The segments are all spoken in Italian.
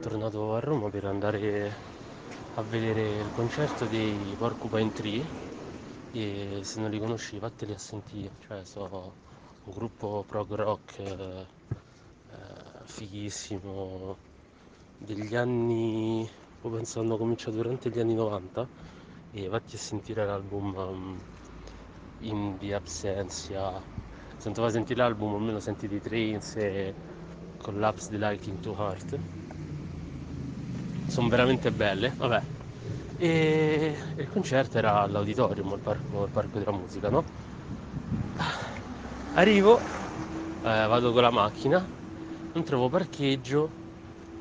tornato a Roma per andare a vedere il concerto dei Porcupine Tree e se non li conosci vatteli a sentire, cioè sono un gruppo prog rock eh, eh, fighissimo degli anni, poi penso hanno cominciato durante gli anni 90 e vatti a sentire l'album um, In the Absentia, se non ti vai sentire l'album almeno senti di Trains e Collapse the Light to Heart sono veramente belle, vabbè. E il concerto era all'auditorium, al parco, al parco della musica, no? Arrivo, eh, vado con la macchina, non trovo parcheggio,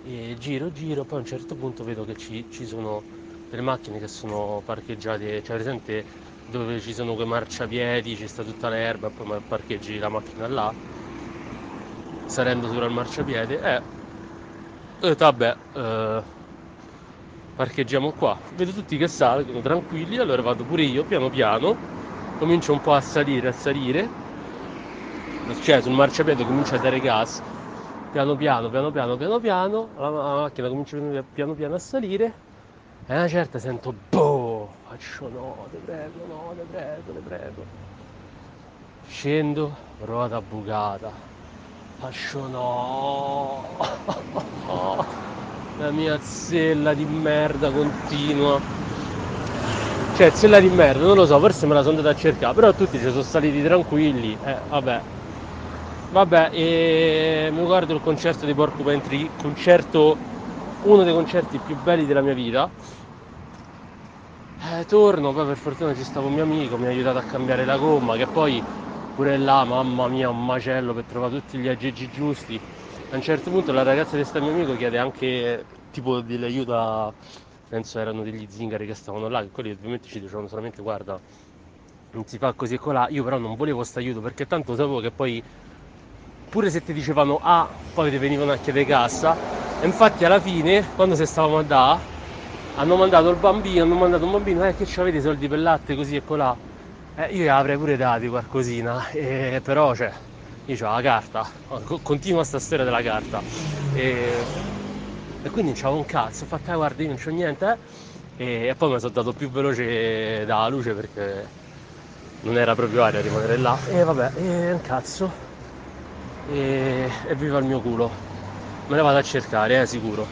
e giro, giro, poi a un certo punto vedo che ci, ci sono delle macchine che sono parcheggiate, cioè presente dove ci sono quei marciapiedi, ci sta tutta l'erba, poi parcheggi la macchina là, salendo sopra il marciapiede, e ho detto vabbè, eh, parcheggiamo qua. Vedo tutti che salgono tranquilli, allora vado pure io piano piano, comincio un po' a salire, a salire, cioè sul marciapiede comincia a dare gas, piano piano, piano piano, piano piano, la, macchina comincia piano piano a salire. E una certa sento boh, faccio no, te prego, no, te prego, te prego. Scendo, ruota bucata, faccio no. la mia zella di merda continua. Cioè, zella di merda, non lo so, forse me la sono andata a cercare, però tutti ci sono saliti tranquilli, eh, vabbè. Vabbè, e mi guardo il concerto di Porcupine Tree, concerto, uno dei concerti più belli della mia vita. Eh, torno, poi per fortuna ci stava un mio amico, mi ha aiutato a cambiare la gomma, che poi pure là, mamma mia, un macello per trovare tutti gli aggeggi giusti. A un certo punto la ragazza di sta mio amico chiede anche tipo dell'aiuto a penso erano degli zingari che stavano là che quelli ovviamente ci dicevano solamente guarda non si fa così e colà. Io però non volevo questo aiuto perché tanto sapevo che poi pure se ti dicevano A ah, poi ti venivano a chiedere cassa e infatti alla fine quando se stavamo a da hanno mandato il bambino hanno mandato un bambino eh che avete i soldi per latte così e colà eh, io avrei pure dati qualcosina eh, però cioè io ho la carta, continua sta storia della carta. E, e quindi non c'avevo un cazzo, ho fatto, eh, guarda, io non c'ho niente. Eh. E, poi mi sono dato più veloce dalla luce perché non era proprio aria rimanere là. E vabbè, e un cazzo. E, e viva il mio culo. Me ne vado a cercare, eh, sicuro.